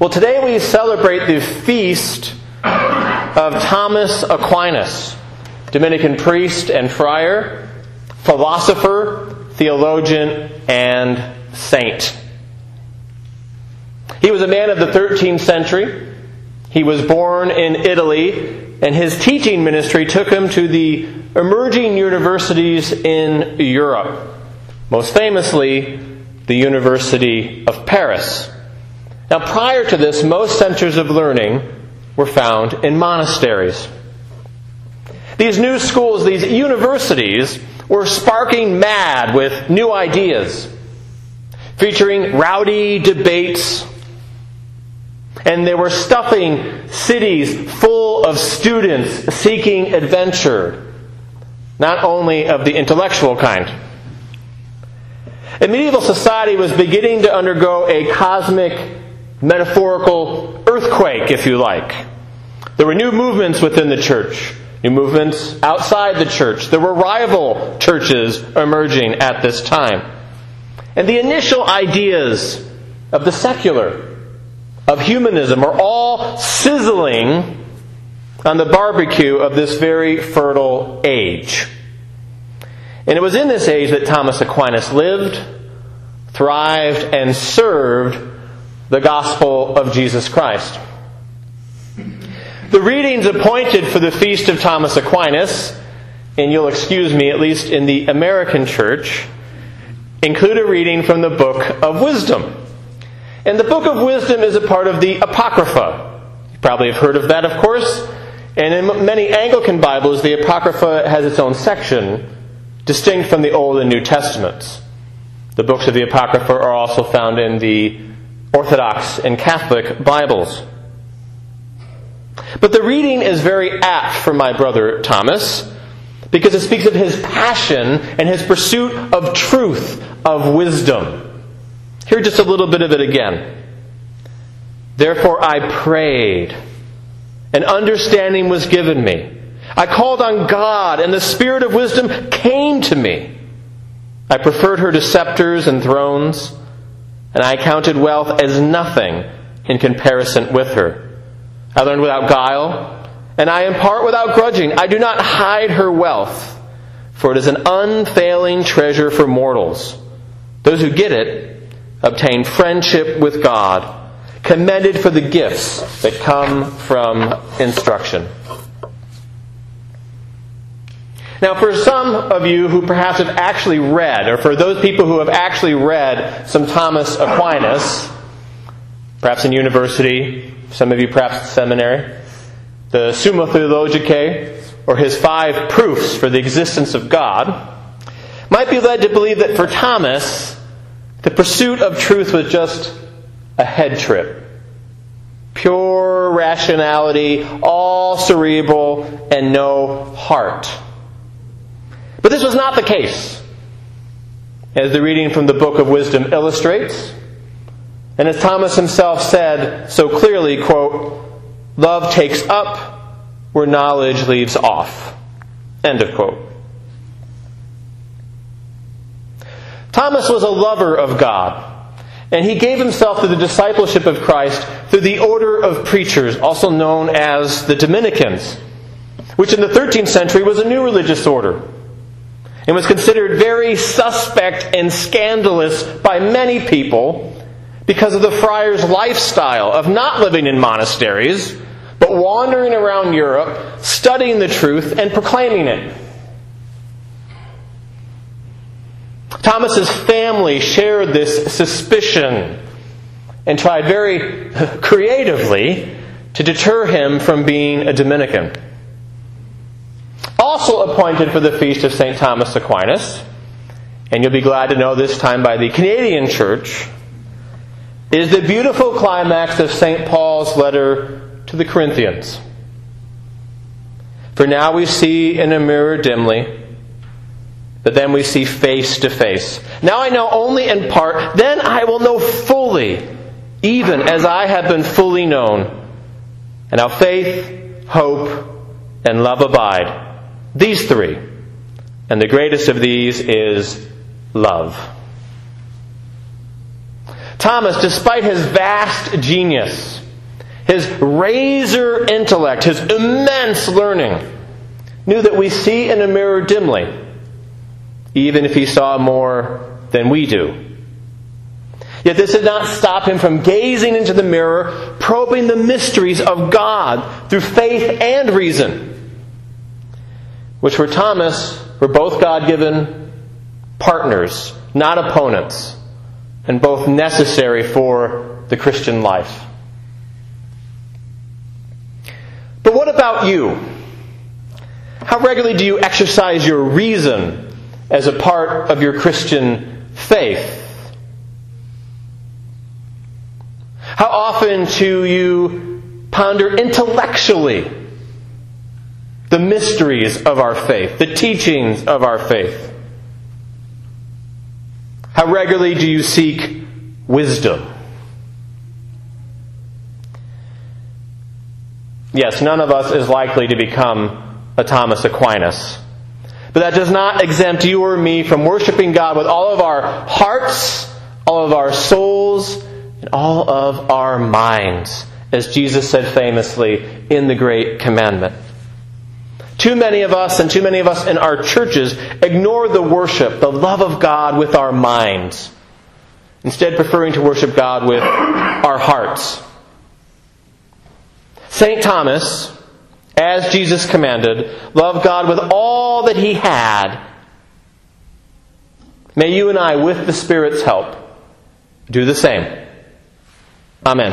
Well, today we celebrate the feast of Thomas Aquinas, Dominican priest and friar, philosopher, theologian, and saint. He was a man of the 13th century. He was born in Italy, and his teaching ministry took him to the emerging universities in Europe, most famously, the University of Paris. Now, prior to this, most centers of learning were found in monasteries. These new schools, these universities, were sparking mad with new ideas, featuring rowdy debates, and they were stuffing cities full of students seeking adventure, not only of the intellectual kind. And medieval society was beginning to undergo a cosmic metaphorical earthquake, if you like. There were new movements within the church, new movements outside the church. There were rival churches emerging at this time. And the initial ideas of the secular, of humanism, are all sizzling on the barbecue of this very fertile age. And it was in this age that Thomas Aquinas lived, thrived, and served the gospel of Jesus Christ. The readings appointed for the feast of Thomas Aquinas, and you'll excuse me, at least in the American church, include a reading from the Book of Wisdom. And the Book of Wisdom is a part of the Apocrypha. You probably have heard of that, of course. And in many Anglican Bibles, the Apocrypha has its own section, distinct from the Old and New Testaments. The books of the Apocrypha are also found in the Orthodox and Catholic Bibles. But the reading is very apt for my brother Thomas because it speaks of his passion and his pursuit of truth, of wisdom. Hear just a little bit of it again. Therefore I prayed, and understanding was given me. I called on God, and the Spirit of wisdom came to me. I preferred her to scepters and thrones and I counted wealth as nothing in comparison with her. I learned without guile, and I impart without grudging. I do not hide her wealth, for it is an unfailing treasure for mortals. Those who get it obtain friendship with God, commended for the gifts that come from instruction. Now, for some of you who perhaps have actually read, or for those people who have actually read some Thomas Aquinas, perhaps in university, some of you perhaps in seminary, the Summa Theologicae, or his five proofs for the existence of God, might be led to believe that for Thomas, the pursuit of truth was just a head trip. Pure rationality, all cerebral, and no heart. Was not the case, as the reading from the Book of Wisdom illustrates. And as Thomas himself said so clearly, quote, love takes up where knowledge leaves off. End of quote. Thomas was a lover of God, and he gave himself to the discipleship of Christ through the order of preachers, also known as the Dominicans, which in the 13th century was a new religious order and was considered very suspect and scandalous by many people because of the friar's lifestyle of not living in monasteries, but wandering around Europe, studying the truth, and proclaiming it. Thomas's family shared this suspicion and tried very creatively to deter him from being a Dominican also appointed for the feast of St. Thomas Aquinas, and you'll be glad to know this time by the Canadian Church, is the beautiful climax of St. Paul's letter to the Corinthians. For now we see in a mirror dimly, but then we see face to face. Now I know only in part, then I will know fully, even as I have been fully known. And now faith, hope, and love abide these three. And the greatest of these is love. Thomas, despite his vast genius, his razor intellect, his immense learning, knew that we see in a mirror dimly, even if he saw more than we do. Yet this did not stop him from gazing into the mirror, probing the mysteries of God through faith and reason, which for Thomas were both God given partners, not opponents, and both necessary for the Christian life. But what about you? How regularly do you exercise your reason as a part of your Christian faith? How often do you ponder intellectually the mysteries of our faith, the teachings of our faith? How regularly do you seek wisdom? Yes, none of us is likely to become a Thomas Aquinas. But that does not exempt you or me from worshiping God with all of our hearts, all of our souls, and all of our minds, as Jesus said famously in the Great Commandment. Too many of us, and too many of us in our churches, ignore the worship, the love of God with our minds, instead, preferring to worship God with our hearts. St. Thomas, as Jesus commanded, loved God with all that he had. May you and I, with the Spirit's help, do the same. Amen.